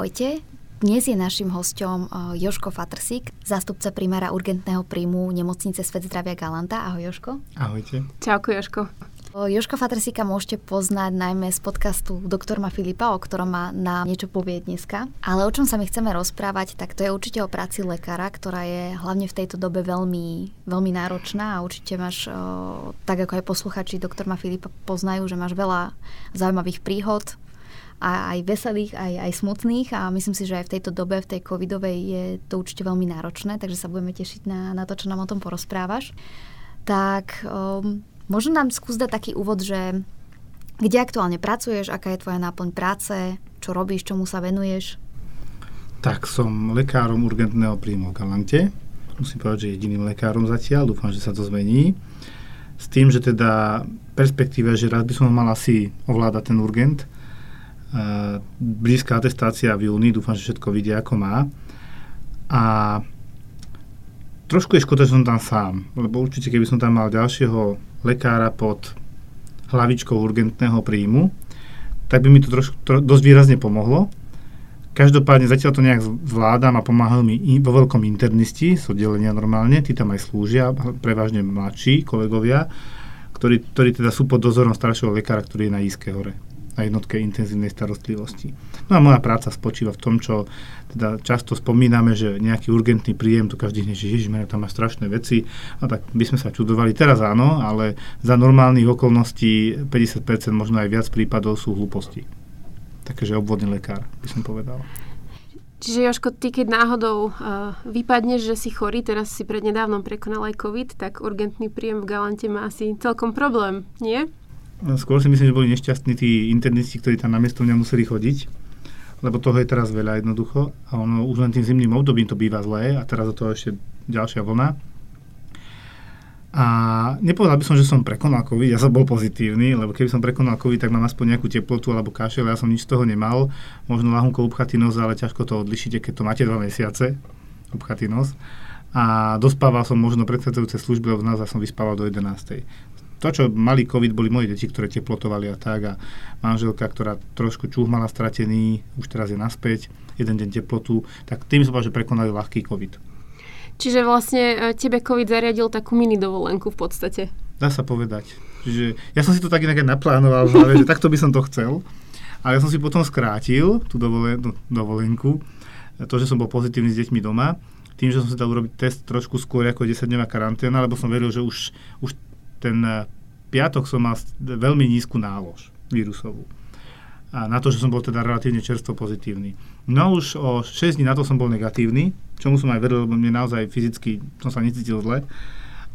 Ahojte, dnes je našim hostom eh, Joško Fatrsík, zástupca primára urgentného príjmu nemocnice Svet zdravia Galanta. Ahoj Joško. Ahojte. Čauko Joško. Joška Fatrsíka môžete poznať najmä z podcastu Doktor ma Filipa, o ktorom má na niečo povie dneska. Ale o čom sa my chceme rozprávať, tak to je určite o práci lekára, ktorá je hlavne v tejto dobe veľmi, veľmi náročná a určite máš, tak ako aj posluchači Doktor ma Filipa poznajú, že máš veľa zaujímavých príhod, a aj veselých, aj, aj smutných a myslím si, že aj v tejto dobe, v tej covidovej je to určite veľmi náročné, takže sa budeme tešiť na, na to, čo nám o tom porozprávaš. Tak um, Možno nám skús dať taký úvod, že kde aktuálne pracuješ, aká je tvoja náplň práce, čo robíš, čomu sa venuješ? Tak, som lekárom urgentného príjmu v Galante. Musím povedať, že jediným lekárom zatiaľ. Dúfam, že sa to zmení. S tým, že teda perspektíva, že raz by som mal asi ovládať ten urgent. Blízka atestácia v júni, dúfam, že všetko vidia, ako má. A trošku je škoda, že som tam sám, lebo určite, keby som tam mal ďalšieho lekára pod hlavičkou urgentného príjmu, tak by mi to trošku, to dosť výrazne pomohlo. Každopádne zatiaľ to nejak zvládam a pomáhajú mi vo veľkom internisti z oddelenia normálne, tí tam aj slúžia, prevažne mladší kolegovia, ktorí, ktorí teda sú pod dozorom staršieho lekára, ktorý je na Íske hore na jednotke intenzívnej starostlivosti. No a moja práca spočíva v tom, čo teda často spomíname, že nejaký urgentný príjem, to každý hneď, že tam má strašné veci, no tak by sme sa čudovali. Teraz áno, ale za normálnych okolností 50% možno aj viac prípadov sú hlúposti. Takže obvodný lekár, by som povedal. Čiže Joško, ty keď náhodou uh, vypadneš, že si chorý, teraz si prednedávnom prekonal aj COVID, tak urgentný príjem v Galante má asi celkom problém, nie? No, skôr si myslím, že boli nešťastní tí internisti, ktorí tam namiesto mňa museli chodiť, lebo toho je teraz veľa jednoducho a ono už len tým zimným obdobím to býva zlé a teraz do toho ešte ďalšia vlna. A nepovedal by som, že som prekonal COVID, ja som bol pozitívny, lebo keby som prekonal COVID, tak mám aspoň nejakú teplotu alebo kašel, ja som nič z toho nemal. Možno lahunko upchatý nos, ale ťažko to odlišíte, keď to máte dva mesiace, upchatý nos. A dospával som možno predchádzajúce služby, lebo nás som vyspával do 11 to, čo mali COVID, boli moje deti, ktoré teplotovali a tak a manželka, ktorá trošku čuch mala stratený, už teraz je naspäť, jeden deň teplotu, tak tým som že prekonali ľahký COVID. Čiže vlastne e, tebe COVID zariadil takú mini dovolenku v podstate. Dá sa povedať. Čiže ja som si to tak inak naplánoval, že takto by som to chcel. Ale ja som si potom skrátil tú dovolen- no, dovolenku, to, že som bol pozitívny s deťmi doma, tým, že som si dal urobiť test trošku skôr ako 10-dňová karanténa, lebo som veril, že už, už ten eh, piatok som mal veľmi nízku nálož vírusovú. A na to, že som bol teda relatívne čerstvo pozitívny. No už o 6 dní na to som bol negatívny, čomu som aj veril, lebo mne naozaj fyzicky som sa necítil zle.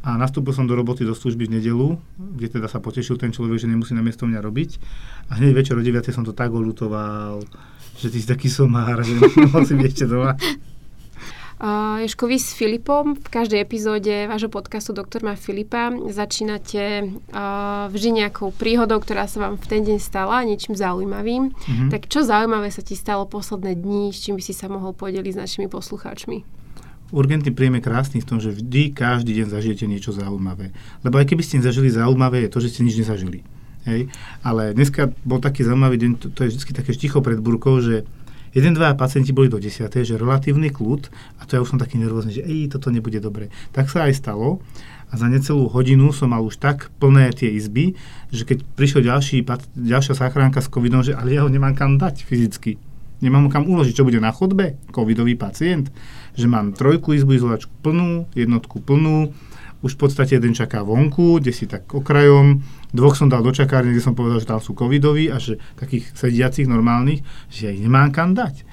A nastúpil som do roboty do služby v nedelu, kde teda sa potešil ten človek, že nemusí na miesto mňa robiť. A hneď večer o 9 som to tak olutoval, že ty si taký somár, že byť ešte doma. Uh, Ježko, vy s Filipom v každej epizóde vášho podcastu Doktor má Filipa začínate uh, vždy nejakou príhodou, ktorá sa vám v ten deň stala, niečím zaujímavým. Mm-hmm. Tak čo zaujímavé sa ti stalo posledné dni, s čím by si sa mohol podeliť s našimi poslucháčmi? Urgentný príjem je krásny v tom, že vždy, každý deň zažijete niečo zaujímavé. Lebo aj keby ste zažili zaujímavé, je to, že ste nič nezažili. Hej? Ale dneska bol taký zaujímavý deň, to, to je vždy také ticho pred burkou, že jeden, dva pacienti boli do 10, že relatívny kľud a to ja už som taký nervózny, že ej, toto nebude dobre. Tak sa aj stalo a za necelú hodinu som mal už tak plné tie izby, že keď prišiel ďalší, ďalšia záchranka s covidom, že ale ja ho nemám kam dať fyzicky. Nemám ho kam uložiť, čo bude na chodbe, covidový pacient, že mám trojku izbu izolačku plnú, jednotku plnú, už v podstate jeden čaká vonku, kde si tak okrajom, dvoch som dal do čakárne, kde som povedal, že tam sú covidoví a že takých sediacich normálnych, že ja ich nemám kam dať.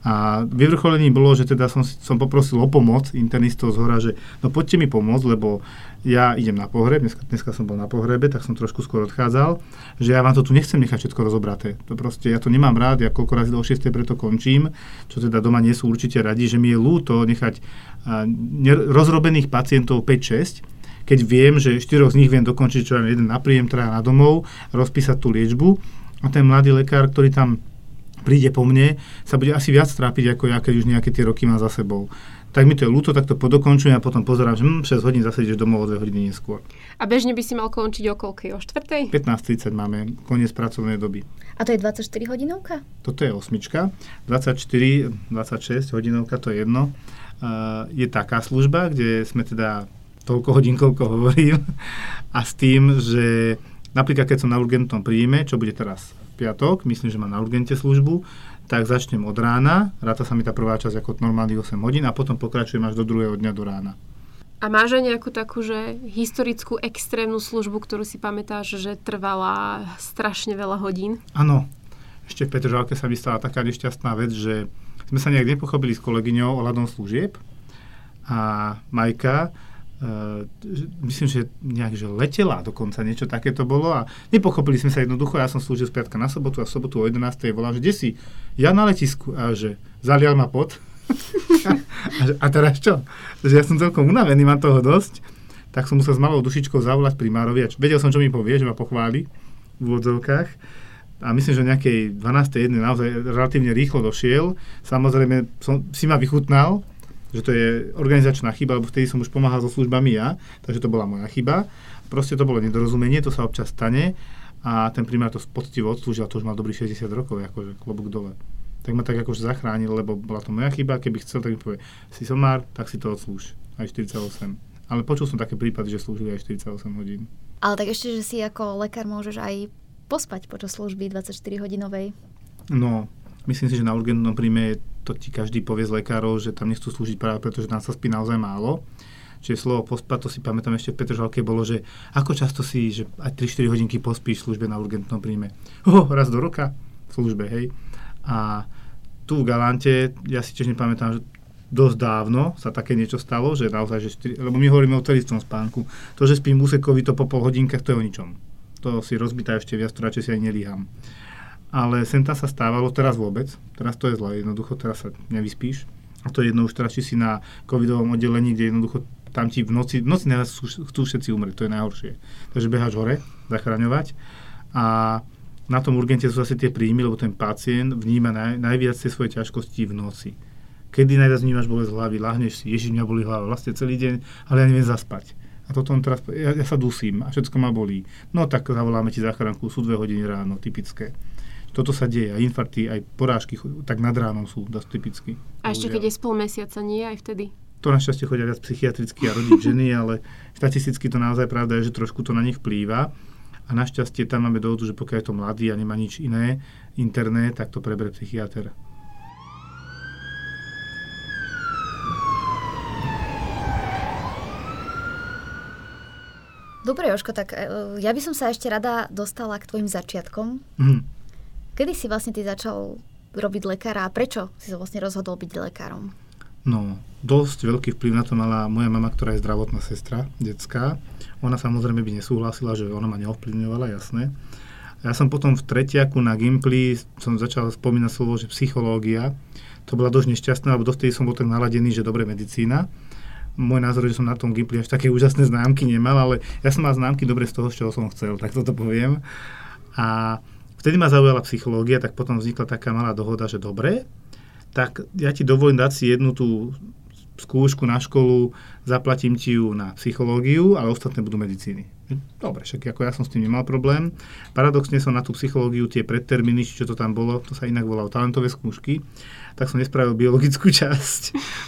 A vyvrcholením bolo, že teda som, som poprosil o pomoc internistov z hora, že no poďte mi pomôcť, lebo ja idem na pohreb, dneska, dneska som bol na pohrebe, tak som trošku skôr odchádzal, že ja vám to tu nechcem nechať všetko rozobraté. To proste, ja to nemám rád, ja koľko razy do 6. preto končím, čo teda doma nie sú určite radi, že mi je ľúto nechať rozrobených pacientov 5-6, keď viem, že štyroch z nich viem dokončiť, čo jeden na príjem, teda na domov, rozpísať tú liečbu a ten mladý lekár, ktorý tam príde po mne, sa bude asi viac trápiť ako ja, keď už nejaké tie roky má za sebou. tak mi to je ľúto, tak to podokončujem a potom pozerám, že hm, 6 hodín zase ideš domov o 2 hodiny neskôr. A bežne by si mal končiť o koľkej? O 4. 15.30 máme koniec pracovnej doby. A to je 24 hodinovka? Toto je osmička. 24, 26 hodinovka, to je jedno. Uh, je taká služba, kde sme teda toľko hodín, koľko hovorím. A s tým, že napríklad keď som na urgentnom príjme, čo bude teraz piatok, myslím, že mám na urgente službu, tak začnem od rána, ráta sa mi tá prvá časť ako normálnych 8 hodín a potom pokračujem až do druhého dňa do rána. A máš aj nejakú takú, že historickú extrémnu službu, ktorú si pamätáš, že trvala strašne veľa hodín? Áno. Ešte v Petržalke sa mi stala taká nešťastná vec, že sme sa nejak nepochopili s kolegyňou ohľadom služieb a Majka myslím, že nejak, že letela dokonca, niečo také to bolo a nepochopili sme sa jednoducho, ja som slúžil z piatka na sobotu a v sobotu o 11. volám, že kde si? Ja na letisku a že zalial ma pot. a, a teraz čo? Že ja som celkom unavený, mám toho dosť, tak som musel s malou dušičkou zavolať primárovi vedel som, čo mi povie, že ma pochváli v úvodzovkách a myslím, že nejakej 12. jednej naozaj relatívne rýchlo došiel. Samozrejme som, si ma vychutnal, že to je organizačná chyba, lebo vtedy som už pomáhal so službami ja, takže to bola moja chyba. Proste to bolo nedorozumenie, to sa občas stane a ten primár to poctivo odslúžil, to už mal dobrých 60 rokov, akože klobúk dole. Tak ma tak akože zachránil, lebo bola to moja chyba, keby chcel, tak mi povie, si somár, tak si to odslúž, aj 48. Ale počul som také prípady, že slúžili aj 48 hodín. Ale tak ešte, že si ako lekár môžeš aj pospať počas služby 24 hodinovej. No, myslím si, že na urgentnom príjme to ti každý povie z lekárov, že tam nechcú slúžiť práve preto, že nám sa spí naozaj málo. Čiže slovo pospať, to si pamätám ešte v Petržalke bolo, že ako často si, že aj 3-4 hodinky pospíš v službe na urgentnom príjme. Oh, raz do roka v službe, hej. A tu v Galante, ja si tiež nepamätám, že dosť dávno sa také niečo stalo, že naozaj, že 4, lebo my hovoríme o celistom spánku. To, že spím úsekovi to po pol hodinkách, to je o ničom. To si rozbitá ešte viac, to radšej si aj nelíham ale sem tam sa stávalo, teraz vôbec, teraz to je zle, jednoducho teraz sa nevyspíš. A to je jedno už teraz, či si na covidovom oddelení, kde jednoducho tam ti v noci, v noci chcú všetci umrieť, to je najhoršie. Takže beháš hore, zachraňovať a na tom urgente sú zase tie príjmy, lebo ten pacient vníma naj, najviac tie svoje ťažkosti v noci. Kedy najviac vnímaš bolesť hlavy, lahneš si, ježiš, mňa boli hlava vlastne celý deň, ale ja neviem zaspať. A toto teraz, ja, ja sa dusím a všetko ma bolí. No tak zavoláme ti záchranku, sú dve hodiny ráno, typické toto sa deje. Aj infarkty, aj porážky tak nad ránom sú dosť typicky. A ešte keď je z pol mesiaca, nie aj vtedy? To našťastie chodia viac psychiatricky a rodiť ženy, ale štatisticky to naozaj pravda je, že trošku to na nich vplýva. A našťastie tam máme dohodu, že pokiaľ je to mladý a nemá nič iné interné, tak to preberie psychiatr. Dobre, Joško, tak e, ja by som sa ešte rada dostala k tvojim začiatkom. Mm. Kedy si vlastne ty začal robiť lekára a prečo si sa vlastne rozhodol byť lekárom? No, dosť veľký vplyv na to mala moja mama, ktorá je zdravotná sestra, detská. Ona samozrejme by nesúhlasila, že ona ma neovplyvňovala, jasné. Ja som potom v tretiaku na Gimply som začal spomínať slovo, že psychológia. To bola dosť nešťastná, lebo dovtedy som bol tak naladený, že dobre medicína. Môj názor, že som na tom Gimply až také úžasné známky nemal, ale ja som mal známky dobre z toho, z čoho som chcel, tak toto poviem. A Vtedy ma zaujala psychológia, tak potom vznikla taká malá dohoda, že dobre, tak ja ti dovolím dať si jednu tú skúšku na školu, zaplatím ti ju na psychológiu, ale ostatné budú medicíny. Dobre, však ako ja som s tým nemal problém. Paradoxne som na tú psychológiu tie predtermíny, čo to tam bolo, to sa inak volalo talentové skúšky, tak som nespravil biologickú časť,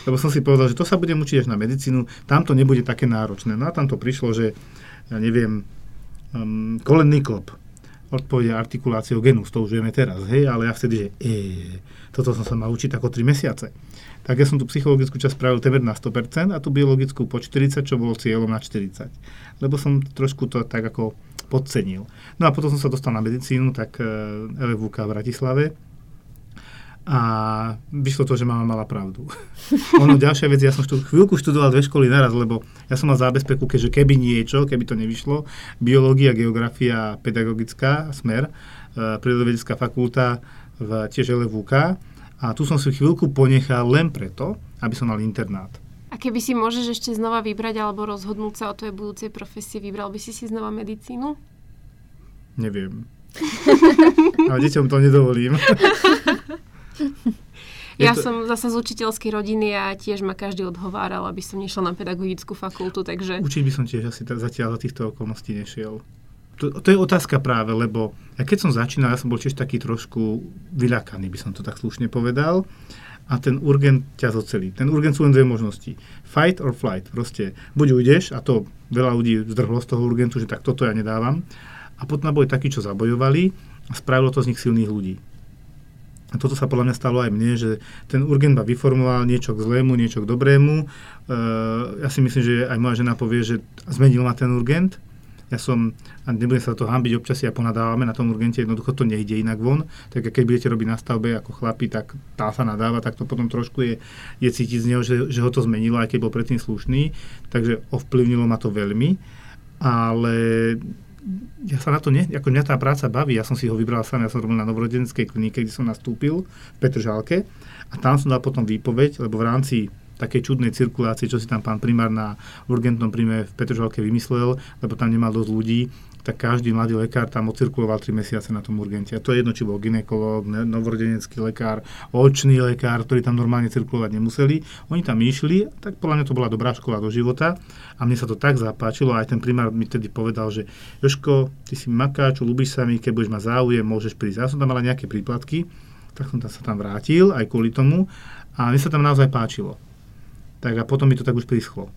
lebo som si povedal, že to sa budem učiť až na medicínu, tam to nebude také náročné. No a tam to prišlo, že ja neviem, um, kolenný klop odpovede artikuláciou genus, to už vieme teraz, hej, ale ja vtedy, že e, toto som sa mal učiť ako 3 mesiace. Tak ja som tú psychologickú časť spravil temer na 100% a tú biologickú po 40, čo bolo cieľom na 40. Lebo som trošku to tak ako podcenil. No a potom som sa dostal na medicínu, tak e, v Bratislave, a vyšlo to, že mama mala pravdu. ono ďalšia vec, ja som štud, chvíľku študoval dve školy naraz, lebo ja som mal zábezpeku, keďže keby niečo, keby to nevyšlo, biológia, geografia, pedagogická smer, e, prírodovedecká fakulta v tiež LVUK a tu som si chvíľku ponechal len preto, aby som mal internát. A keby si môžeš ešte znova vybrať alebo rozhodnúť sa o tvojej budúcej profesii, vybral by si si znova medicínu? Neviem. Ale deťom to nedovolím. Ja to... som zasa z učiteľskej rodiny a tiež ma každý odhováral, aby som nešla na pedagogickú fakultu, takže... Učiť by som tiež asi t- zatiaľ za týchto okolností nešiel. To, to je otázka práve, lebo ja keď som začínal, ja som bol tiež taký trošku vyľakaný, by som to tak slušne povedal a ten urgent ťa zocelí. Ten urgent sú len dve možnosti. Fight or flight. Proste buď ujdeš, a to veľa ľudí zdrhlo z toho urgentu, že tak toto ja nedávam. A potom boli takí, čo zabojovali a spravilo to z nich silných ľudí. A toto sa podľa mňa stalo aj mne, že ten urgent ma vyformoval niečo k zlému, niečo k dobrému. E, ja si myslím, že aj moja žena povie, že zmenil ma ten urgent. Ja som, a nebudem sa to hambiť, občas ja ponadávame na tom urgente, jednoducho to nejde inak von. Tak keď budete robiť na stavbe ako chlapi, tak tá sa nadáva, tak to potom trošku je, je cítiť z neho, že, že ho to zmenilo, aj keď bol predtým slušný. Takže ovplyvnilo ma to veľmi. Ale ja sa na to, ne, ako mňa tá práca baví, ja som si ho vybral sám, ja som robil na novorodenskej klinike, kde som nastúpil v Petržálke a tam som dal potom výpoveď, lebo v rámci takej čudnej cirkulácie, čo si tam pán primár na urgentnom príjme v Petržalke vymyslel, lebo tam nemal dosť ľudí, tak každý mladý lekár tam ocirkuloval 3 mesiace na tom urgente. A to je jedno, či bol ginekolog, novorodenecký lekár, očný lekár, ktorí tam normálne cirkulovať nemuseli. Oni tam išli, tak podľa mňa to bola dobrá škola do života a mne sa to tak zapáčilo. Aj ten primár mi tedy povedal, že Joško, ty si makáč, ľúbiš sa mi, keď budeš mať záujem, môžeš prísť. Ja som tam mala nejaké príplatky, tak som tam sa tam vrátil aj kvôli tomu a mne sa tam naozaj páčilo. Tak a potom mi to tak už prischlo.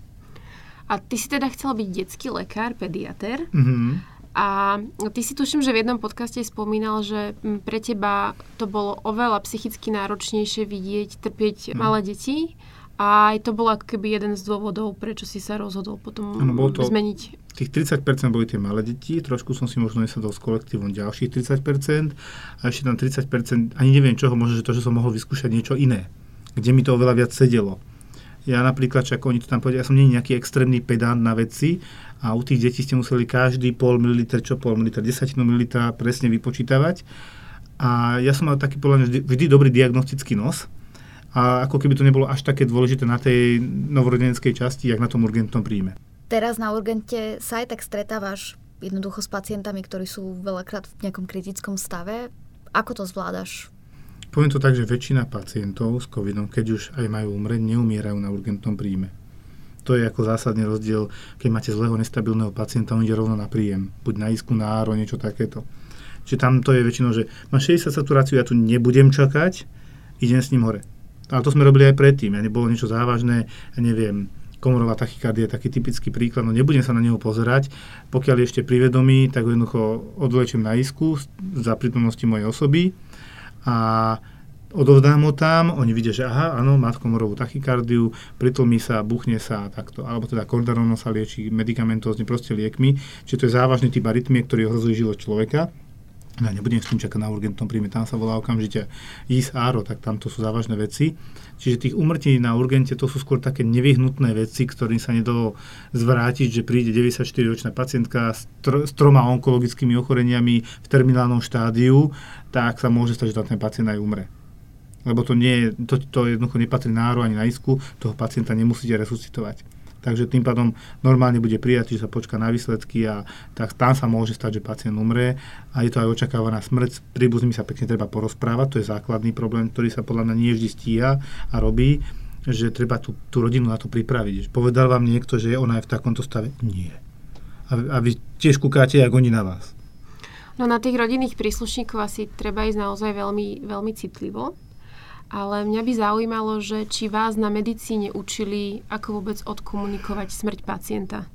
A ty si teda chcel byť detský lekár, pediater. Mm-hmm. A ty si tuším, že v jednom podcaste spomínal, že pre teba to bolo oveľa psychicky náročnejšie vidieť, trpieť mm. malé deti. A aj to bol keby jeden z dôvodov, prečo si sa rozhodol potom ano, bol to, zmeniť. Tých 30% boli tie malé deti, trošku som si možno nesadol s kolektívom ďalších 30% a ešte tam 30%, ani neviem čoho, možno, že to, že som mohol vyskúšať niečo iné, kde mi to oveľa viac sedelo. Ja napríklad, čak oni to tam povedia, ja som nie nejaký extrémny pedant na veci a u tých detí ste museli každý pol mililiter, čo pol mililiter, desatinu mililitra presne vypočítavať. A ja som mal taký podľa mňa vždy dobrý diagnostický nos, a ako keby to nebolo až také dôležité na tej novorodeneckej časti, jak na tom urgentnom príjme. Teraz na urgente sa aj tak stretávaš jednoducho s pacientami, ktorí sú veľakrát v nejakom kritickom stave. Ako to zvládaš? Poviem to tak, že väčšina pacientov s covidom, keď už aj majú umrieť, neumierajú na urgentnom príjme. To je ako zásadný rozdiel, keď máte zlého, nestabilného pacienta, on ide rovno na príjem. Buď na isku, na áro, niečo takéto. Čiže tam to je väčšinou, že má 60 saturáciu, ja tu nebudem čakať, idem s ním hore. Ale to sme robili aj predtým, ja nebolo niečo závažné, ja neviem, komorová tachykardia je taký typický príklad, no nebudem sa na neho pozerať. Pokiaľ je ešte privedomý, tak ho jednoducho odvlečím na isku za prítomnosti mojej osoby a odovzdám ho tam, oni vidia, že aha, áno, má komorovú tachykardiu, pritlmí sa, buchne sa takto. Alebo teda kordarono sa lieči medicamentózne proste liekmi, čiže to je závažný typ arytmie, ktorý ohrozuje život človeka. Ja nebudem s tým čakať na urgentnom príjme, tam sa volá okamžite IS áro, tak tam to sú závažné veci. Čiže tých umrtí na urgente to sú skôr také nevyhnutné veci, ktorým sa nedalo zvrátiť, že príde 94-ročná pacientka s, tr- s troma onkologickými ochoreniami v terminálnom štádiu, tak sa môže stať, že ten pacient aj umre. Lebo to, nie, to, to jednoducho nepatrí náru ani na isku, toho pacienta nemusíte resuscitovať takže tým pádom normálne bude prijatý, že sa počká na výsledky a tak tam sa môže stať, že pacient umrie a je to aj očakávaná smrť. S príbuznými sa pekne treba porozprávať, to je základný problém, ktorý sa podľa mňa nie vždy stíha a robí, že treba tú, tú rodinu na to pripraviť. Povedal vám niekto, že ona je v takomto stave? Nie. A, a vy tiež kúkáte, ako oni na vás. No na tých rodinných príslušníkov asi treba ísť naozaj veľmi, veľmi citlivo ale mňa by zaujímalo, že či vás na medicíne učili, ako vôbec odkomunikovať smrť pacienta.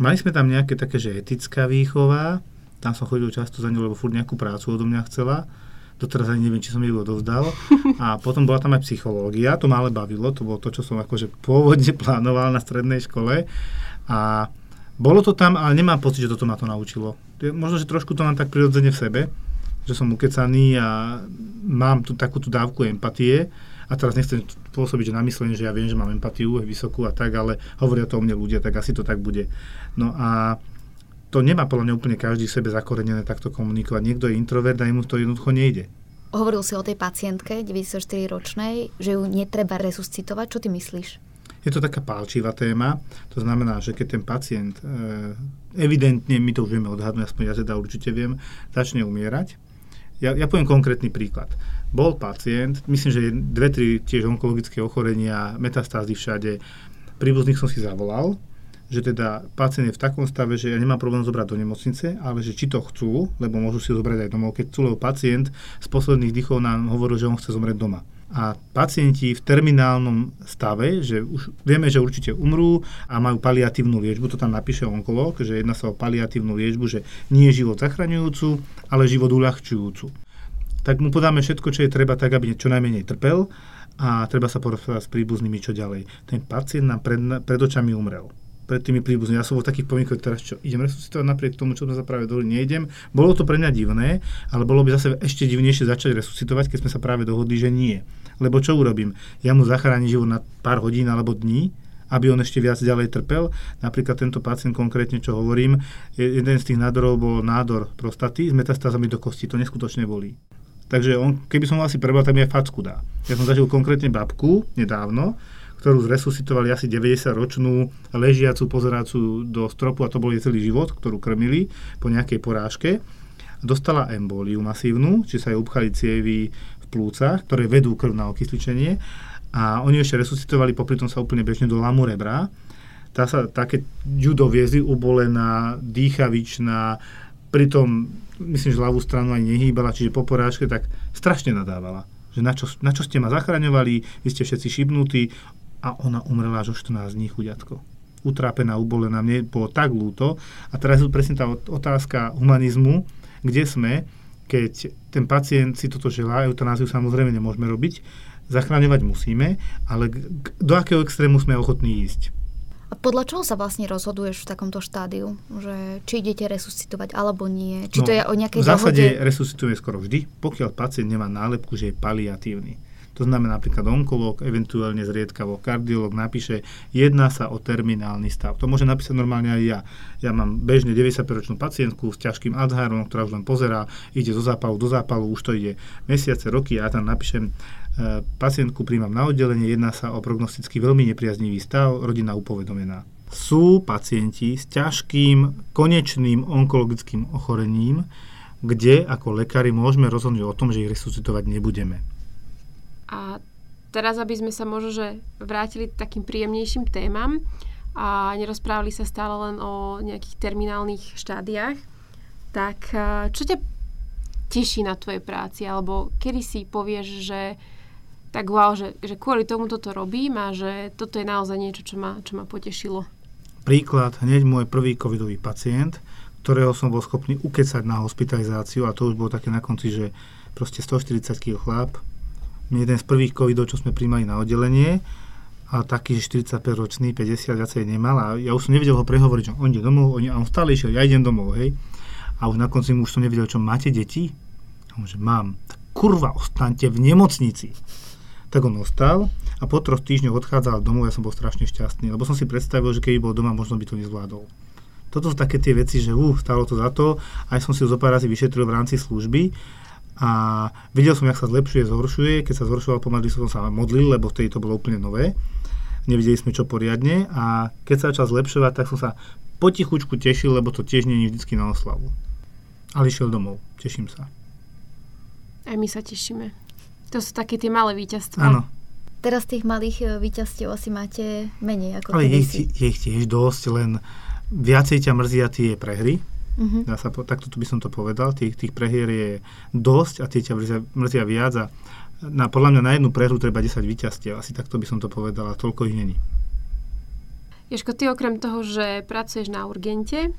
Mali sme tam nejaké také, že etická výchova, tam som chodil často za ňou, lebo furt nejakú prácu odo mňa chcela. Doteraz ani neviem, či som jej odovzdal. A potom bola tam aj psychológia, to ma ale bavilo, to bolo to, čo som akože pôvodne plánoval na strednej škole. A bolo to tam, ale nemám pocit, že toto ma to naučilo. Možno, že trošku to mám tak prirodzene v sebe, že som ukecaný a mám tu takú tú dávku empatie a teraz nechcem pôsobiť, že namyslenie, že ja viem, že mám empatiu vysokú a tak, ale hovoria to o mne ľudia, tak asi to tak bude. No a to nemá podľa mňa úplne každý v sebe zakorenené takto komunikovať. Niekto je introvert a mu to jednoducho nejde. Hovoril si o tej pacientke 94-ročnej, že ju netreba resuscitovať. Čo ty myslíš? Je to taká pálčivá téma. To znamená, že keď ten pacient e, evidentne, my to už vieme odhadnúť, aspoň ja teda určite viem, začne umierať, ja, ja poviem konkrétny príklad. bol pacient, myslím, že dve, tri tiež onkologické ochorenia, metastázy všade, príbuzných som si zavolal, že teda pacient je v takom stave, že ja nemám problém zobrať do nemocnice, ale že či to chcú, lebo môžu si ho zobrať aj domov, keď chcú, lebo pacient z posledných dýchov nám hovoril, že on chce zomrieť doma. A pacienti v terminálnom stave, že už vieme, že určite umrú a majú paliatívnu liečbu, to tam napíše onkolog, že jedná sa o paliatívnu liečbu, že nie je život zachraňujúcu, ale život uľahčujúcu. Tak mu podáme všetko, čo je treba, tak aby čo najmenej trpel a treba sa porozprávať s príbuznými, čo ďalej. Ten pacient nám pred, pred očami umrel pred tými príbuznými. Ja som vo takých pomienkoch teraz, čo idem resuscitovať napriek tomu, čo sme sa práve dohodli, nejdem. Bolo to pre mňa divné, ale bolo by zase ešte divnejšie začať resuscitovať, keď sme sa práve dohodli, že nie. Lebo čo urobím? Ja mu zachránim život na pár hodín alebo dní, aby on ešte viac ďalej trpel. Napríklad tento pacient konkrétne, čo hovorím, jeden z tých nádorov bol nádor prostaty s metastázami do kosti. To neskutočne bolí. Takže on, keby som ho asi prebral, tak mi aj facku dá. Ja som zažil konkrétne babku nedávno, ktorú zresuscitovali asi 90-ročnú ležiacu, pozerácu do stropu a to bol jej celý život, ktorú krmili po nejakej porážke. Dostala emboliu masívnu, či sa jej upchali cievy plúcach, ktoré vedú krv na okysličenie a oni ešte resuscitovali, popri tom sa úplne bežne do lamu rebra. Tá sa také judo ubolená, dýchavičná, pritom myslím, že ľavú stranu ani nehýbala, čiže po porážke tak strašne nadávala. Že na čo, na čo ste ma zachraňovali, vy ste všetci šibnutí a ona umrela až o 14 dní chuďatko utrápená, ubolená, mne bolo tak ľúto. A teraz je presne tá otázka humanizmu, kde sme, keď ten pacient si toto želá, eutanáziu samozrejme nemôžeme robiť, zachráňovať musíme, ale do akého extrému sme ochotní ísť? A podľa čoho sa vlastne rozhoduješ v takomto štádiu? Že či idete resuscitovať alebo nie? Či no, to je o nejakej V zásade dohode? resuscituje skoro vždy, pokiaľ pacient nemá nálepku, že je paliatívny. To znamená napríklad onkolog, eventuálne zriedkavo kardiolog napíše, jedná sa o terminálny stav. To môže napísať normálne aj ja. Ja mám bežne 95-ročnú pacientku s ťažkým Alzheimerom, ktorá už len pozerá, ide zo zápalu do zápalu, už to ide mesiace, roky a ja tam napíšem, e, pacientku príjmam na oddelenie, jedná sa o prognosticky veľmi nepriaznivý stav, rodina upovedomená. Sú pacienti s ťažkým konečným onkologickým ochorením, kde ako lekári môžeme rozhodnúť o tom, že ich resuscitovať nebudeme. A teraz, aby sme sa možno že vrátili takým príjemnejším témam a nerozprávali sa stále len o nejakých terminálnych štádiách, tak e, čo ťa teší na tvojej práci? Alebo kedy si povieš, že tak wow, že, že kvôli tomu toto robím a že toto je naozaj niečo, čo ma, čo ma potešilo. Príklad, hneď môj prvý covidový pacient, ktorého som bol schopný ukecať na hospitalizáciu a to už bolo také na konci, že proste 140 kg chlap, jeden z prvých covidov, čo sme príjmali na oddelenie a taký, že 45 ročný, 50 viacej nemal a ja už som nevedel ho prehovoriť, že on ide domov, on, on stále išiel, ja idem domov, hej. A už na konci mu už som nevedel, čo máte deti? A on, že mám. Tak kurva, ostaňte v nemocnici. Tak on ostal a po troch týždňoch odchádzal domov, ja som bol strašne šťastný, lebo som si predstavil, že keby bol doma, možno by to nezvládol. Toto sú také tie veci, že uh, stalo to za to, aj som si ho zo pár razy vyšetril v rámci služby a videl som, jak sa zlepšuje, zhoršuje. Keď sa zhoršoval pomaly, som sa modlil, lebo vtedy to bolo úplne nové. Nevideli sme čo poriadne a keď sa začal zlepšovať, tak som sa potichučku tešil, lebo to tiež nie je vždy na oslavu. Ale išiel domov. Teším sa. Aj my sa tešíme. To sú také tie malé víťazstvá. Áno. Teraz tých malých e, víťazstiev asi máte menej ako Ale je, kedysi. je ich tiež dosť, len viacej ťa mrzia tie prehry, Mhm. Dá sa, po- takto by som to povedal, tých, tých prehier je dosť a tie ťa mrzia, mrzia viac a na, podľa mňa na jednu prehru treba 10 víťazstiev, asi takto by som to povedal a toľko ich není. Ježko, ty okrem toho, že pracuješ na urgente,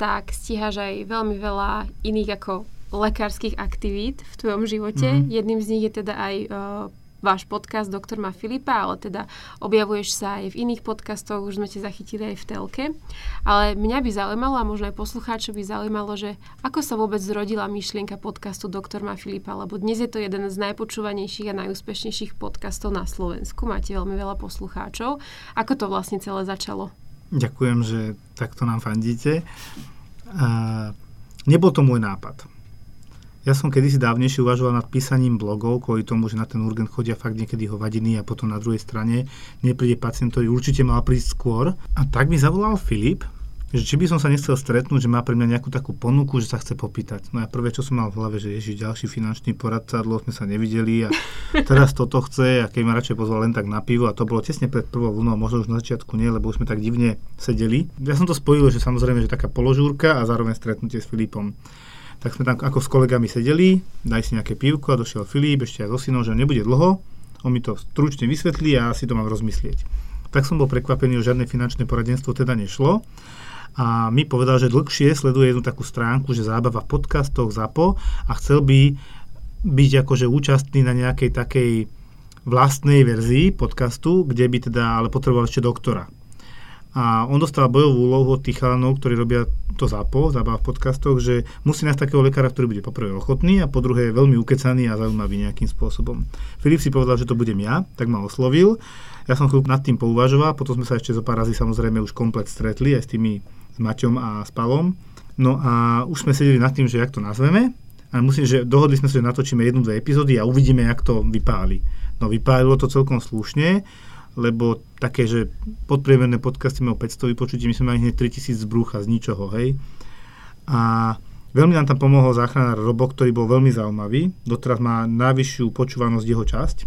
tak stíhaš aj veľmi veľa iných ako lekárskych aktivít v tvojom živote. Mhm. Jedným z nich je teda aj uh, váš podcast Doktor má Filipa, ale teda objavuješ sa aj v iných podcastoch, už sme ťa zachytili aj v telke. Ale mňa by zaujímalo, a možno aj poslucháčov by zaujímalo, že ako sa vôbec zrodila myšlienka podcastu Doktor má Filipa, lebo dnes je to jeden z najpočúvanejších a najúspešnejších podcastov na Slovensku. Máte veľmi veľa poslucháčov. Ako to vlastne celé začalo? Ďakujem, že takto nám fandíte. A, nebol to môj nápad. Ja som kedysi dávnejšie uvažoval nad písaním blogov, kvôli tomu, že na ten urgent chodia fakt niekedy hovadiny a potom na druhej strane nepríde pacient, ktorý určite mal prísť skôr. A tak mi zavolal Filip, že či by som sa nechcel stretnúť, že má pre mňa nejakú takú ponuku, že sa chce popýtať. No a prvé, čo som mal v hlave, že ježiš, ďalší finančný poradca, dlho sme sa nevideli a teraz toto chce a keď ma radšej pozval len tak na pivo a to bolo tesne pred prvou vlnou, možno už na začiatku nie, lebo už sme tak divne sedeli. Ja som to spojil, že samozrejme, že taká položúrka a zároveň stretnutie s Filipom. Tak sme tam ako s kolegami sedeli, daj si nejaké pivko a došiel Filip ešte aj so synom, že nebude dlho, on mi to stručne vysvetlí a ja si to mám rozmyslieť. Tak som bol prekvapený, že žiadne finančné poradenstvo teda nešlo a mi povedal, že dlhšie sleduje jednu takú stránku, že zábava v podcastoch ZAPO a chcel by byť akože účastný na nejakej takej vlastnej verzii podcastu, kde by teda ale potreboval ešte doktora. A on dostal bojovú úlohu od tých chalanov, ktorí robia to ZAPO, zábava v podcastoch, že musí nájsť takého lekára, ktorý bude poprvé ochotný a po druhé veľmi ukecaný a zaujímavý nejakým spôsobom. Filip si povedal, že to budem ja, tak ma oslovil. Ja som chvíľu nad tým pouvažoval, potom sme sa ešte zo pár razy samozrejme už komplet stretli aj s tými s Maťom a s Palom. No a už sme sedeli nad tým, že jak to nazveme. A musím, že dohodli sme sa, že natočíme jednu, dve epizódy a uvidíme, jak to vypáli. No vypálilo to celkom slušne, lebo také, že podpriemerné podcasty majú 500 vypočutí, my sme mali hneď 3000 z brúcha z ničoho, hej. A veľmi nám tam pomohol záchranár Robo, ktorý bol veľmi zaujímavý. Doteraz má najvyššiu počúvanosť jeho časť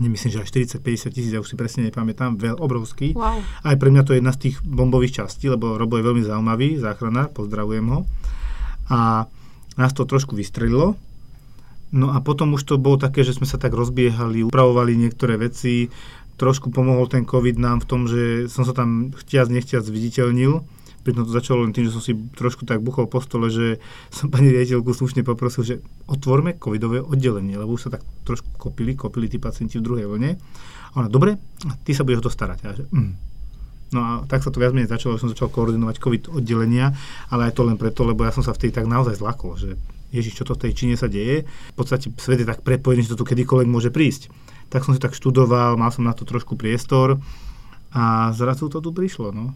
nemyslím, že aj 40-50 tisíc, ja už si presne nepamätám, veľ, obrovský. Wow. Aj pre mňa to je jedna z tých bombových častí, lebo Robo je veľmi zaujímavý, záchranár, pozdravujem ho. A nás to trošku vystrelilo. No a potom už to bolo také, že sme sa tak rozbiehali, upravovali niektoré veci, trošku pomohol ten COVID nám v tom, že som sa tam chtiac nechtiac zviditeľnil Pritom to začalo len tým, že som si trošku tak buchol po stole, že som pani riaditeľku slušne poprosil, že otvorme covidové oddelenie, lebo už sa tak trošku kopili, kopili tí pacienti v druhej vlne. A ona, dobre, ty sa budeš o to starať. A že, mm. No a tak sa to viac menej začalo, že som začal koordinovať COVID oddelenia, ale aj to len preto, lebo ja som sa vtedy tak naozaj zlakol, že Ježiš, čo to v tej Číne sa deje. V podstate svet je tak prepojený, že to tu kedykoľvek môže prísť. Tak som si tak študoval, mal som na to trošku priestor a zrazu to tu prišlo. No.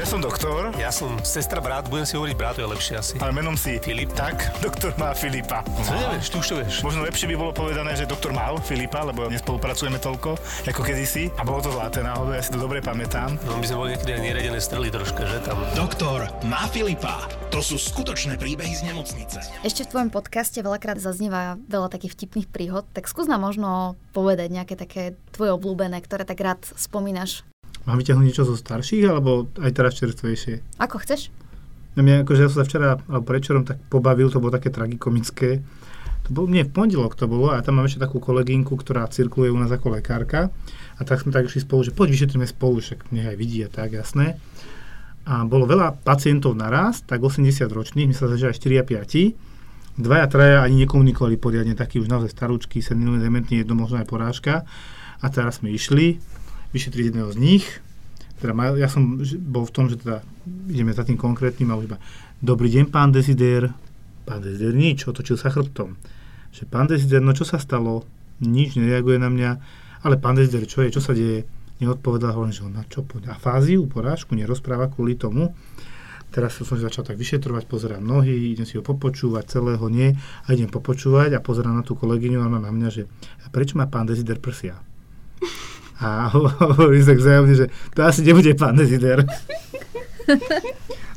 Ja som doktor. Ja som sestra brat, budem si hovoriť brat, je lepšie asi. Ale menom si Filip. Tak, doktor má Filipa. Co nevieš, ty už to vieš. Možno lepšie by bolo povedané, že doktor mal Filipa, lebo nespolupracujeme toľko, ako kedysi. A bolo to zlaté náhodou, ja si to dobre pamätám. No my sme boli niekedy aj neredené strely troška, že tam. Doktor má Filipa. To sú skutočné príbehy z nemocnice. Ešte v tvojom podcaste veľakrát zaznieva veľa takých vtipných príhod, tak skús nám možno povedať nejaké také tvoje obľúbené, ktoré tak rád spomínaš Mám vyťahnuť niečo zo starších, alebo aj teraz čerstvejšie? Ako chceš. No mňa, akože ja som sa včera, alebo prečerom tak pobavil, to bolo také tragikomické. To bolo, nie, v pondelok to bolo, a tam mám ešte takú kolegynku, ktorá cirkuluje u nás ako lekárka. A tak sme tak išli spolu, že poď vyšetríme spolu, však nech aj vidí a tak, jasné. A bolo veľa pacientov naraz, tak 80 ročných, myslím, že aj 4 a 5. Dvaja, traja ani nekomunikovali poriadne, takí už naozaj starúčky, senilní, dementní, jedno možno aj porážka. A teraz sme išli, vyšetriť jedného z nich. Teda ja som bol v tom, že teda ideme za tým konkrétnym a už iba Dobrý deň, pán Desider. Pán Desider nič, otočil sa chrbtom. Že pán Desider, no čo sa stalo? Nič, nereaguje na mňa. Ale pán Desider, čo je, čo sa deje? Neodpovedal, hovorím, že na čo A Afáziu, porážku, nerozpráva kvôli tomu. Teraz som si začal tak vyšetrovať, pozerám nohy, idem si ho popočúvať, celého nie. A idem popočúvať a pozerám na tú kolegyňu a ona na mňa, že prečo má pán Desider prsia? A hovorí sa vzájomne, že to asi nebude pán Desider.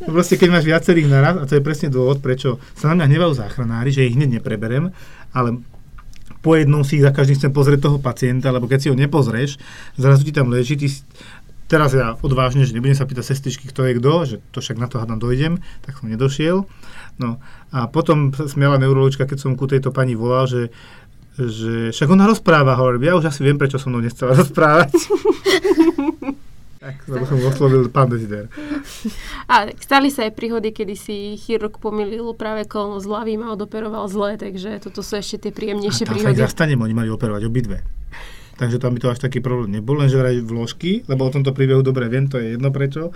No proste keď máš viacerých naraz, a to je presne dôvod, prečo sa na mňa hnevajú záchranári, že ich hneď nepreberem, ale po jednom si za každým chcem pozrieť toho pacienta, lebo keď si ho nepozrieš, zrazu ti tam leží, ty teraz ja odvážne, že nebudem sa pýtať sestričky, kto je kto, že to však na to hádam dojdem, tak som nedošiel. No a potom smiala neurologička, keď som ku tejto pani volal, že že však ona rozpráva, hovorím, ja už asi viem, prečo som mnou nechcela rozprávať. tak, lebo som oslovil pán Desider. A stali sa aj príhody, kedy si chirurg pomýlil práve kolno s ľavým a odoperoval zle, takže toto sú ešte tie príjemnejšie a príhody. A zastanem, oni mali operovať obidve. Takže tam by to až taký problém nebol, len že vraj vložky, lebo o tomto príbehu dobre viem, to je jedno prečo.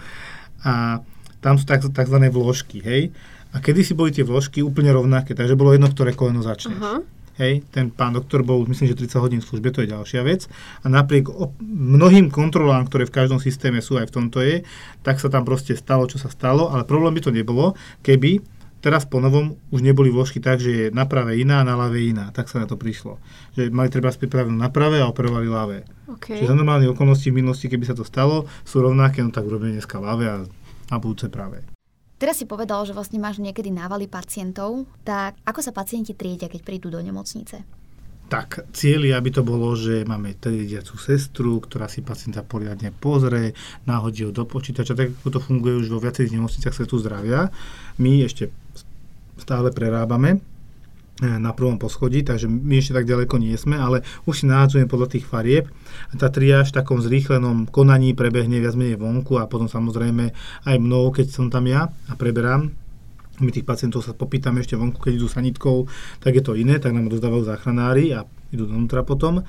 A tam sú tak, tzv. vložky, hej. A kedy si boli tie vložky úplne rovnaké, takže bolo jedno, ktoré koleno začneš. Uh-huh. Hej, ten pán doktor bol, myslím, že 30 hodín v službe, to je ďalšia vec. A napriek mnohým kontrolám, ktoré v každom systéme sú, aj v tomto je, tak sa tam proste stalo, čo sa stalo, ale problém by to nebolo, keby teraz po novom už neboli vložky tak, že je na prave iná, na ľave iná. Tak sa na to prišlo. Že mali treba pripravenú na pravé a operovali ľavé. Okay. Čiže za normálne okolnosti v minulosti, keby sa to stalo, sú rovnaké, no tak urobíme dneska ľavé a a budúce pravé. Teraz si povedal, že vlastne máš niekedy návaly pacientov, tak ako sa pacienti triedia, keď prídu do nemocnice? Tak, cieľ je, aby to bolo, že máme triediacu sestru, ktorá si pacienta poriadne pozrie, náhodí ho do počítača, tak ako to funguje už vo viacerých nemocniciach svetu zdravia. My ešte stále prerábame na prvom poschodí, takže my ešte tak ďaleko nie sme, ale už si nahádzujeme podľa tých farieb. Tá triáž v takom zrýchlenom konaní prebehne viac menej vonku a potom samozrejme aj mnou, keď som tam ja a preberám my tých pacientov sa popýtame ešte vonku, keď idú sanitkou, tak je to iné, tak nám dozdávajú záchranári a idú donútra potom,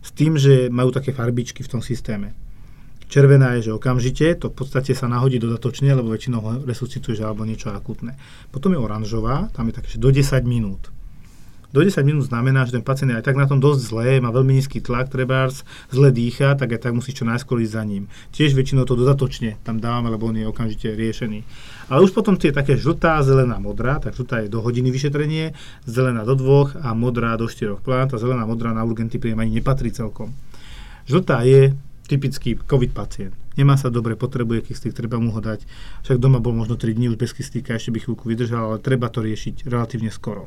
s tým, že majú také farbičky v tom systéme. Červená je, že okamžite, to v podstate sa nahodí dodatočne, lebo väčšinou resuscituje alebo niečo akutné. Potom je oranžová, tam je také, že do 10 minút do 10 minút znamená, že ten pacient je aj tak na tom dosť zlé, má veľmi nízky tlak, trebárs, zle dýcha, tak aj tak musí čo najskôr ísť za ním. Tiež väčšinou to dodatočne tam dávame, lebo on je okamžite riešený. Ale už potom tie také žltá, zelená, modrá, tak žltá je do hodiny vyšetrenie, zelená do dvoch a modrá do štyroch plán. Tá zelená, modrá na urgentný príjem ani nepatrí celkom. Žltá je typický COVID pacient. Nemá sa dobre, potrebuje kyslík, treba mu ho dať. Však doma bol možno 3 dní už bez kyslíka, ešte by chvíľku vydržal, ale treba to riešiť relatívne skoro.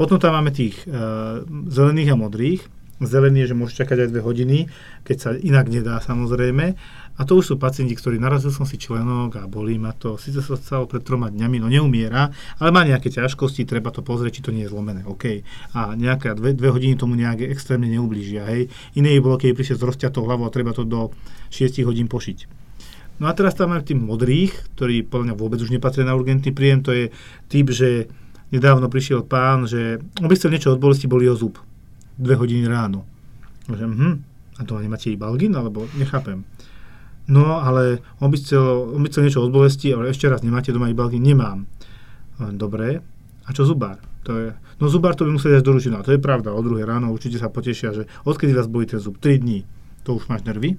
Potom tam máme tých uh, zelených a modrých. Zelený je, že môžu čakať aj dve hodiny, keď sa inak nedá samozrejme. A to už sú pacienti, ktorí narazil som si členok a bolí ma to. Sice sa stalo pred troma dňami, no neumiera, ale má nejaké ťažkosti, treba to pozrieť, či to nie je zlomené. OK. A nejaké dve, dve hodiny tomu nejak extrémne neublížia. Hej. Iné je bolo, keď prišiel s rozťatou hlavou a treba to do 6 hodín pošiť. No a teraz tam máme tých modrých, ktorí podľa mňa vôbec už nepatria na urgentný príjem. To je typ, že nedávno prišiel pán, že on by chcel niečo od bolesti, boli o zub. Dve hodiny ráno. Že, hm, a to nemáte balgin, alebo nechápem. No, ale on by chcel, on by chcel niečo od bolesti, ale ešte raz, nemáte doma balgin? Nemám. Dobre. A čo zubár? To je, no zubár to by musel dať do ručina. To je pravda, o druhé ráno určite sa potešia, že odkedy vás bolí ten zub? 3 dní. To už máš nervy.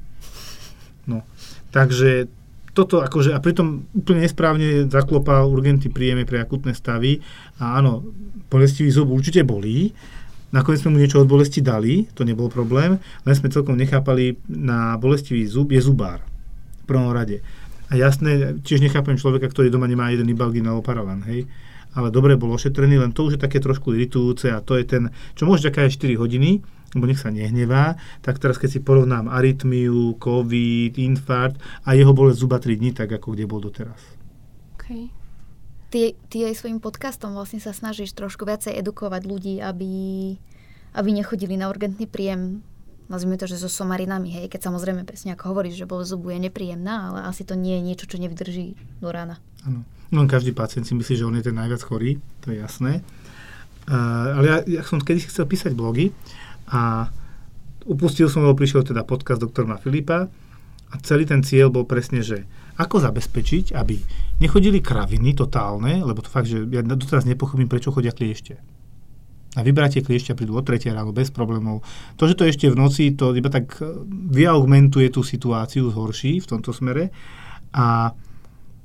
No. Takže toto akože, a pritom úplne nesprávne zaklopal urgentný príjemy pre akutné stavy. A áno, bolestivý zub určite bolí, nakoniec sme mu niečo od bolesti dali, to nebol problém, len sme celkom nechápali na bolestivý zub je zubár v prvom rade. A jasné, tiež nechápem človeka, ktorý doma nemá jeden ibalgin alebo paravan, hej. Ale dobre bol ošetrený, len to už je také trošku iritujúce a to je ten, čo môže čakať aj 4 hodiny, lebo nech sa nehnevá, tak teraz keď si porovnám arytmiu, COVID, infarkt a jeho bolesť zuba 3 dní, tak ako kde bol doteraz. Okay. Ty, ty aj svojim podcastom vlastne sa snažíš trošku viacej edukovať ľudí, aby, aby nechodili na urgentný príjem nazvime to, že so somarinami, hej, keď samozrejme presne ako hovoríš, že bolesť zubu je nepríjemná, ale asi to nie je niečo, čo nevydrží do rána. Áno. No každý pacient si myslí, že on je ten najviac chorý, to je jasné. Uh, ale ja, ja som kedy chcel písať blogy a upustil som, lebo prišiel teda podcast doktora Filipa a celý ten cieľ bol presne, že ako zabezpečiť, aby nechodili kraviny totálne, lebo to fakt, že ja doteraz nepochopím, prečo chodia kliešte. A vybratie kliešťa prídu o 3 ráno bez problémov. To, že to ešte v noci, to iba tak e, vyaugmentuje tú situáciu, zhorší v tomto smere. A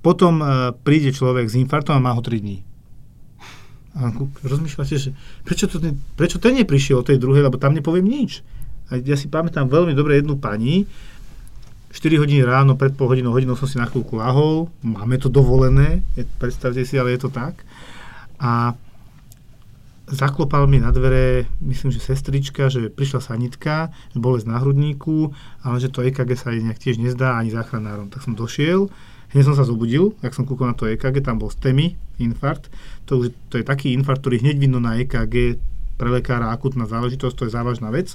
potom uh, príde človek s infartom a má ho 3 dní. A rozmýšľate, že prečo, to, prečo ten neprišiel o tej druhej, lebo tam nepoviem nič. A ja si pamätám veľmi dobre jednu pani, 4 hodiny ráno, pred pol hodinou, hodinou som si na chvíľku lahol, máme to dovolené, predstavte si, ale je to tak. A zaklopal mi na dvere, myslím, že sestrička, že prišla sanitka, že bolesť na hrudníku, ale že to EKG sa jej nejak tiež nezdá ani záchranárom. Tak som došiel, hneď som sa zobudil, ak som kúkol na to EKG, tam bol STEMI, infarkt. To, to je taký infarkt, ktorý hneď vidno na EKG pre lekára akutná záležitosť, to je závažná vec.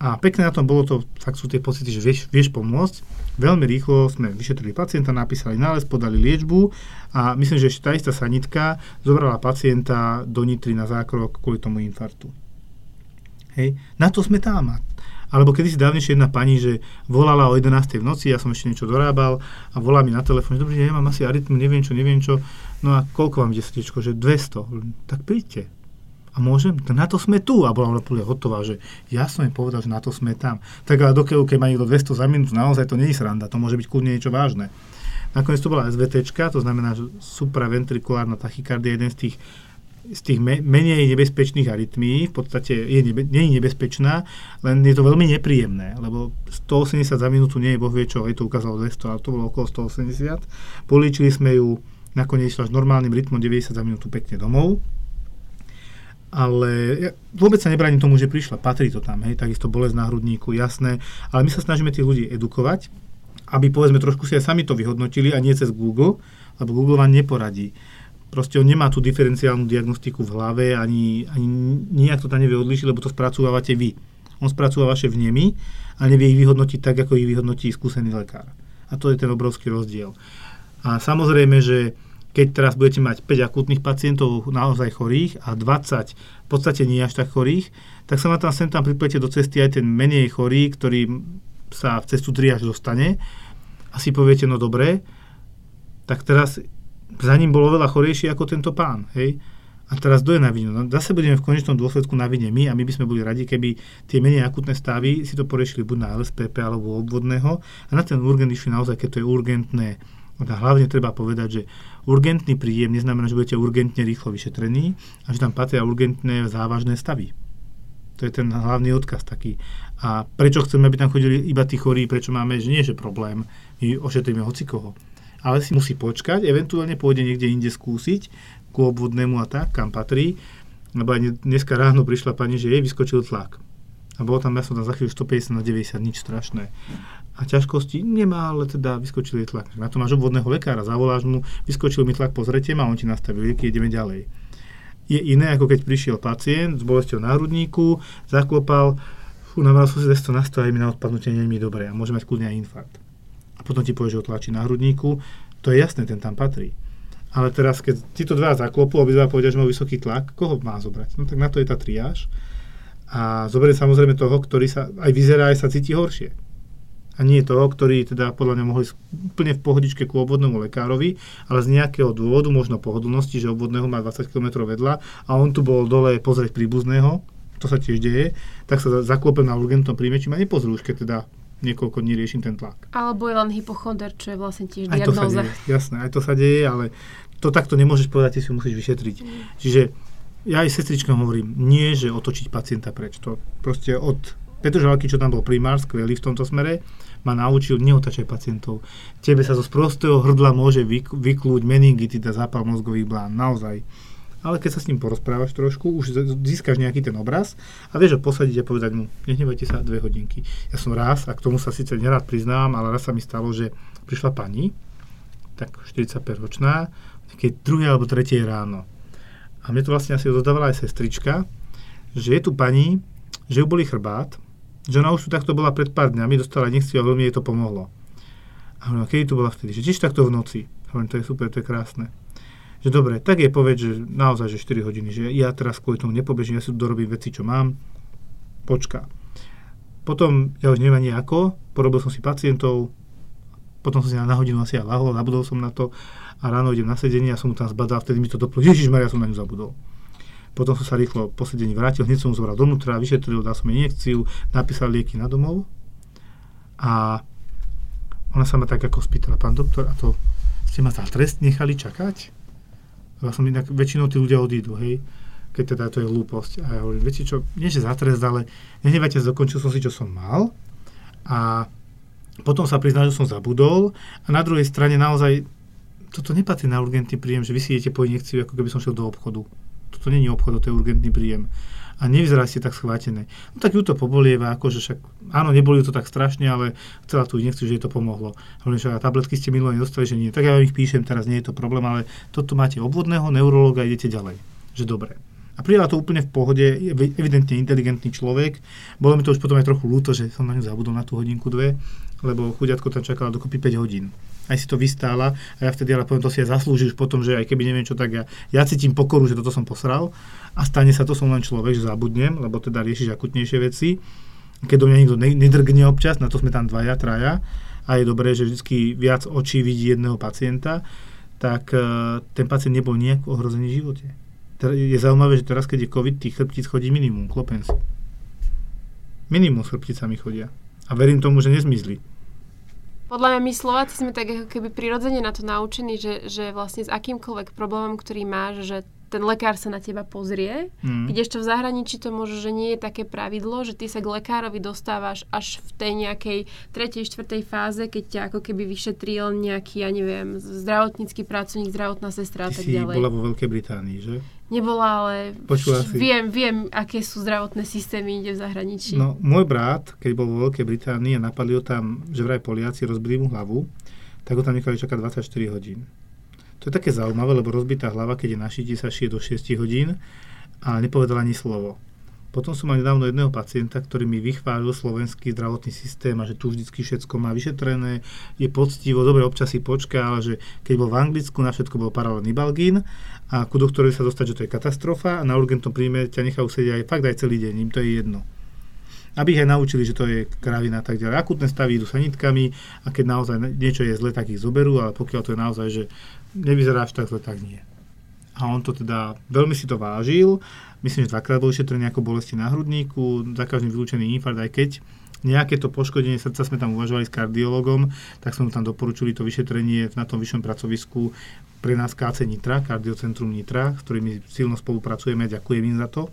A pekné na tom bolo to, tak sú tie pocity, že vieš, vieš pomôcť. Veľmi rýchlo sme vyšetrili pacienta, napísali nález, podali liečbu a myslím, že ešte tá istá sanitka zobrala pacienta do Nitry na zákrok kvôli tomu infartu. Hej. Na to sme tam. Alebo kedy si dávnejšie jedna pani, že volala o 11. v noci, ja som ešte niečo dorábal a volá mi na telefón, že dobrý deň, ja mám asi arytmu, neviem čo, neviem čo. No a koľko vám ide srdečko? Že 200. Tak príďte a môžem, na to sme tu. A bola úplne hotová, že ja som jej povedal, že na to sme tam. Tak ale dokiaľ, keď má niekto 200 za minútu, naozaj to nie je sranda, to môže byť kľudne niečo vážne. Nakoniec to bola SVT, to znamená, že supraventrikulárna tachykardia, jeden z tých z tých me- menej nebezpečných arytmí, v podstate je nebe- nie je nebezpečná, len je to veľmi nepríjemné, lebo 180 za minútu nie je boh vie čo, je to ukázalo 200, ale to bolo okolo 180. Políčili sme ju, nakoniec s normálnym rytmom 90 za minútu pekne domov, ale ja vôbec sa nebránim tomu, že prišla, patrí to tam, hej, takisto bolesť na hrudníku, jasné, ale my sa snažíme tých ľudí edukovať, aby povedzme trošku si aj sami to vyhodnotili a nie cez Google, lebo Google vám neporadí. Proste on nemá tú diferenciálnu diagnostiku v hlave, ani, ani nijak to tam nevie odlišiť, lebo to spracúvate vy. On spracúva vaše vnemy a nevie ich vyhodnotiť tak, ako ich vyhodnotí skúsený lekár. A to je ten obrovský rozdiel. A samozrejme, že keď teraz budete mať 5 akútnych pacientov naozaj chorých a 20 v podstate nie až tak chorých, tak sa na tam sem tam priplete do cesty aj ten menej chorý, ktorý sa v cestu až dostane a si poviete, no dobre, tak teraz za ním bolo veľa chorejší ako tento pán, hej? A teraz kto je na vine? No, zase budeme v konečnom dôsledku na vine my a my by sme boli radi, keby tie menej akutné stavy si to porešili buď na LSPP alebo obvodného a na ten urgent išli naozaj, keď to je urgentné. A hlavne treba povedať, že urgentný príjem neznamená, že budete urgentne rýchlo vyšetrení a že tam patria urgentné závažné stavy. To je ten hlavný odkaz taký. A prečo chceme, aby tam chodili iba tí chorí, prečo máme, že nie že problém, my ošetríme hocikoho. Ale si musí počkať, eventuálne pôjde niekde inde skúsiť, ku obvodnému a tak, kam patrí. Lebo aj dneska ráno prišla pani, že jej vyskočil tlak. A bolo tam, ja som tam za chvíľu 150 na 90, nič strašné. A ťažkosti nemá, ale teda vyskočil jej tlak. Na to máš obvodného lekára, zavoláš mu, vyskočil mi tlak, pozrite ma, on ti nastavil lieky, ideme ďalej. Je iné, ako keď prišiel pacient s bolesťou na hrudníku, zaklopal, fú, nabral som si 200 na 100 a mi na odpadnutie nie mi dobre a môže mať kľudne aj infarkt. Potom ti povie, že otlačí na hrudníku, to je jasné, ten tam patrí. Ale teraz, keď títo dva zaklopú, obidva povedia, že má vysoký tlak, koho má zobrať? No tak na to je tá triáž. A zoberie samozrejme toho, ktorý sa aj vyzerá, aj sa cíti horšie. A nie toho, ktorý teda podľa mňa mohli úplne v pohodičke ku obvodnému lekárovi, ale z nejakého dôvodu, možno pohodlnosti, že obvodného má 20 km vedľa a on tu bol dole pozrieť príbuzného, to sa tiež deje, tak sa zaklopem na urgentnom príjme, či ma nepozrú už, keď teda niekoľko dní riešim ten tlak. Alebo je len hypochonder, čo je vlastne tiež aj diagnóza. To sa deje, jasné, aj to sa deje, ale to takto nemôžeš povedať, ty si musíš vyšetriť. Mm. Čiže ja aj sestričkom hovorím, nie, že otočiť pacienta preč. To proste od Petržalky, čo tam bol primár, skvelý v tomto smere, ma naučil neotačať pacientov. Tebe sa zo sprostého hrdla môže vyklúť meningitida, zápal mozgových blán, naozaj. Ale keď sa s ním porozprávaš trošku, už získaš nejaký ten obraz a vieš ho posadiť a povedať mu, nehnevajte sa dve hodinky. Ja som raz, a k tomu sa síce nerád priznávam, ale raz sa mi stalo, že prišla pani, tak 45-ročná, keď druhé alebo tretie ráno. A mne to vlastne asi ododávala aj sestrička, že je tu pani, že ju boli chrbát, že ona už tu takto bola pred pár dňami, dostala nechci a veľmi jej to pomohlo. A hovorím, kedy tu bola vtedy? Že tiež takto v noci. Hovorím, to je super, to je krásne. Že dobre, tak je povedz, že naozaj, že 4 hodiny, že ja teraz kvôli tomu nepobežím, ja si dorobím veci, čo mám. Počká. Potom ja už neviem ako, porobil som si pacientov, potom som si na hodinu asi aj lahol, zabudol som na to a ráno idem na sedenie a som mu tam zbadal, vtedy mi to doplnil, Ježiš ja som na ňu zabudol. Potom som sa rýchlo po sedení vrátil, hneď som mu zobral donútra, vyšetril, dal som jej injekciu, napísal lieky na domov a ona sa ma tak ako spýtala, pán doktor, a to ste ma za trest nechali čakať? Som inak, väčšinou tí ľudia odídu, hej, keď teda to je hlúposť. A ja hovorím, viete čo, nie že za ale nehnevajte, dokončil som si, čo som mal a potom sa priznal, že som zabudol a na druhej strane naozaj toto nepatrí na urgentný príjem, že vy si idete po injekciu, ako keby som šiel do obchodu toto není obchod, to je urgentný príjem. A nevyzerá ste tak schvátené. No tak ju to pobolieva, akože však, áno, neboli to tak strašne, ale chcela tu nechci, že jej to pomohlo. Hovorím, že tabletky ste minulé nedostali, že nie. Tak ja ich píšem, teraz nie je to problém, ale toto máte obvodného neurologa, idete ďalej. Že dobre. A prijala to úplne v pohode, evidentne inteligentný človek. Bolo mi to už potom aj trochu ľúto, že som na ňu zabudol na tú hodinku, dve, lebo chudiatko tam čakala dokopy 5 hodín aj si to vystála a ja vtedy ale poviem, to si ja zaslúžiš potom, že aj keby neviem čo, tak ja, ja cítim pokoru, že toto som posral a stane sa to, som len človek, že zabudnem, lebo teda riešiš akutnejšie veci. Keď do mňa nikto nedrgne občas, na to sme tam dvaja, traja a je dobré, že vždy viac očí vidí jedného pacienta, tak uh, ten pacient nebol nejak ohrozený v živote. Je zaujímavé, že teraz, keď je COVID, tých chrbtíc chodí minimum, klopen si. Minimum s chrbticami chodia. A verím tomu, že nezmizli. Podľa mňa my Slováci sme tak ako keby prirodzene na to naučení, že, že vlastne s akýmkoľvek problémom, ktorý máš, že ten lekár sa na teba pozrie, Mm. kdežto v zahraničí to môže, že nie je také pravidlo, že ty sa k lekárovi dostávaš až v tej nejakej tretej, štvrtej fáze, keď ťa ako keby vyšetril nejaký, ja neviem, zdravotnícky pracovník, zdravotná sestra a tak ďalej. bola vo Veľkej Británii, že? Nebola, ale Počula si. viem, viem, aké sú zdravotné systémy inde v zahraničí. No, môj brat, keď bol vo Veľkej Británii a napadli ho tam, že vraj Poliaci rozbili mu hlavu, tak ho tam nechali čakať 24 hodín. To je také zaujímavé, lebo rozbitá hlava, keď je na šíti, sa šije do 6 hodín a nepovedal ani slovo. Potom som mal nedávno jedného pacienta, ktorý mi vychválil slovenský zdravotný systém a že tu vždycky všetko má vyšetrené, je poctivo, dobre, občas si počká, ale že keď bol v Anglicku, na všetko bol paralelný balgín a ku doktorovi sa dostať, že to je katastrofa a na urgentnom príjme ťa nechajú sedieť aj fakt aj celý deň, im to je jedno aby ich aj naučili, že to je kravina a tak ďalej. Akutné stavy idú sanitkami a keď naozaj niečo je zle, tak ich zoberú, ale pokiaľ to je naozaj, že nevyzeráš tak zle, tak nie. A on to teda, veľmi si to vážil, myslím, že dvakrát bol vyšetrený ako bolesti na hrudníku, za každým vylúčený infarkt, aj keď nejaké to poškodenie srdca sme tam uvažovali s kardiologom, tak sme mu tam doporučili to vyšetrenie na tom vyššom pracovisku pre nás KC Nitra, Kardiocentrum Nitra, s ktorými silno spolupracujeme, ďakujem im za to,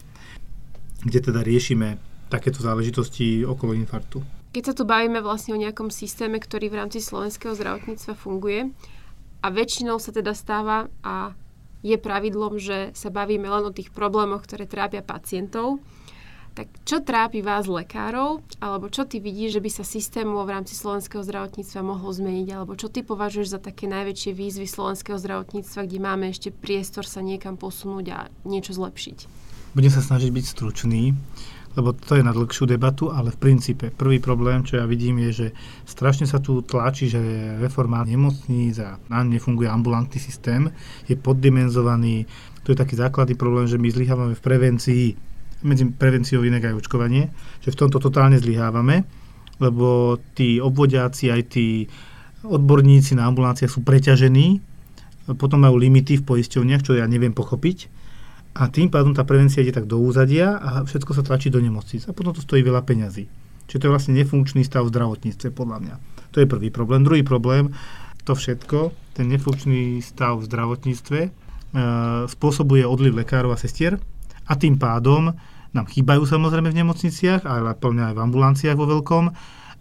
kde teda riešime takéto záležitosti okolo infarktu. Keď sa tu bavíme vlastne o nejakom systéme, ktorý v rámci slovenského zdravotníctva funguje a väčšinou sa teda stáva a je pravidlom, že sa bavíme len o tých problémoch, ktoré trápia pacientov, tak čo trápi vás lekárov, alebo čo ty vidíš, že by sa systému v rámci slovenského zdravotníctva mohlo zmeniť, alebo čo ty považuješ za také najväčšie výzvy slovenského zdravotníctva, kde máme ešte priestor sa niekam posunúť a niečo zlepšiť? Budem sa snažiť byť stručný, lebo to je na dlhšiu debatu, ale v princípe prvý problém, čo ja vidím, je, že strašne sa tu tlačí, že reforma nemocníc a nám nefunguje ambulantný systém, je poddimenzovaný. To je taký základný problém, že my zlyhávame v prevencii, medzi prevenciou inak aj očkovanie, že v tomto totálne zlyhávame, lebo tí obvodiaci, aj tí odborníci na ambulanciách sú preťažení, potom majú limity v poisťovniach, čo ja neviem pochopiť a tým pádom tá prevencia ide tak do úzadia a všetko sa tlačí do nemocnic a potom to stojí veľa peňazí. Čiže to je vlastne nefunkčný stav v zdravotníctve, podľa mňa. To je prvý problém. Druhý problém, to všetko, ten nefunkčný stav v zdravotníctve, e, spôsobuje odliv lekárov a sestier a tým pádom nám chýbajú samozrejme v nemocniciach, ale plne aj v ambulanciách vo veľkom.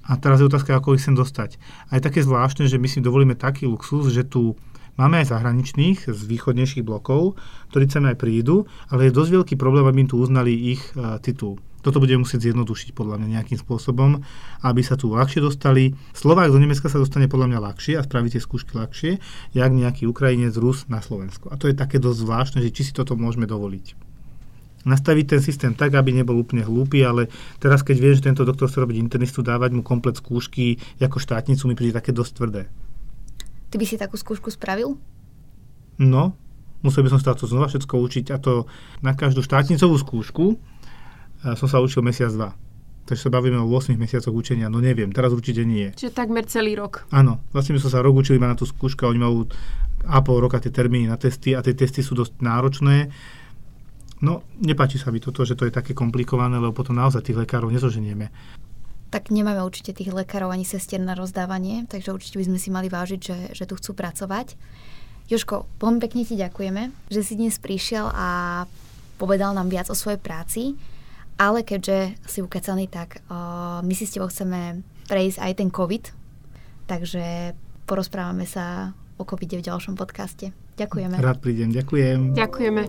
A teraz je otázka, ako ich sem dostať. A je také zvláštne, že my si dovolíme taký luxus, že tu Máme aj zahraničných z východnejších blokov, ktorí sem aj prídu, ale je dosť veľký problém, aby im tu uznali ich uh, titul. Toto budeme musieť zjednodušiť podľa mňa nejakým spôsobom, aby sa tu ľahšie dostali. Slovák do Nemecka sa dostane podľa mňa ľahšie a spraví tie skúšky ľahšie, jak nejaký Ukrajinec, Rus na Slovensku. A to je také dosť zvláštne, že či si toto môžeme dovoliť nastaviť ten systém tak, aby nebol úplne hlúpy, ale teraz keď viem, že tento doktor chce robiť internistu, dávať mu komplet skúšky ako štátnicu mi príde také dosť tvrdé. Ty by si takú skúšku spravil? No, musel by som sa to znova všetko učiť a to na každú štátnicovú skúšku a som sa učil mesiac, dva. Takže sa bavíme o 8 mesiacoch učenia, no neviem, teraz určite nie. Čiže takmer celý rok. Áno, vlastne by som sa rok učil iba na tú skúšku a oni majú a pol roka tie termíny na testy a tie testy sú dosť náročné. No, nepáči sa mi toto, že to je také komplikované, lebo potom naozaj tých lekárov nezoženieme. Tak nemáme určite tých lekárov ani sestier na rozdávanie, takže určite by sme si mali vážiť, že, že tu chcú pracovať. Joško, veľmi pekne ti ďakujeme, že si dnes prišiel a povedal nám viac o svojej práci, ale keďže si ukecaný, tak uh, my si s tebou chceme prejsť aj ten COVID, takže porozprávame sa o covid v ďalšom podcaste. Ďakujeme. Rád prídem, ďakujem. Ďakujeme.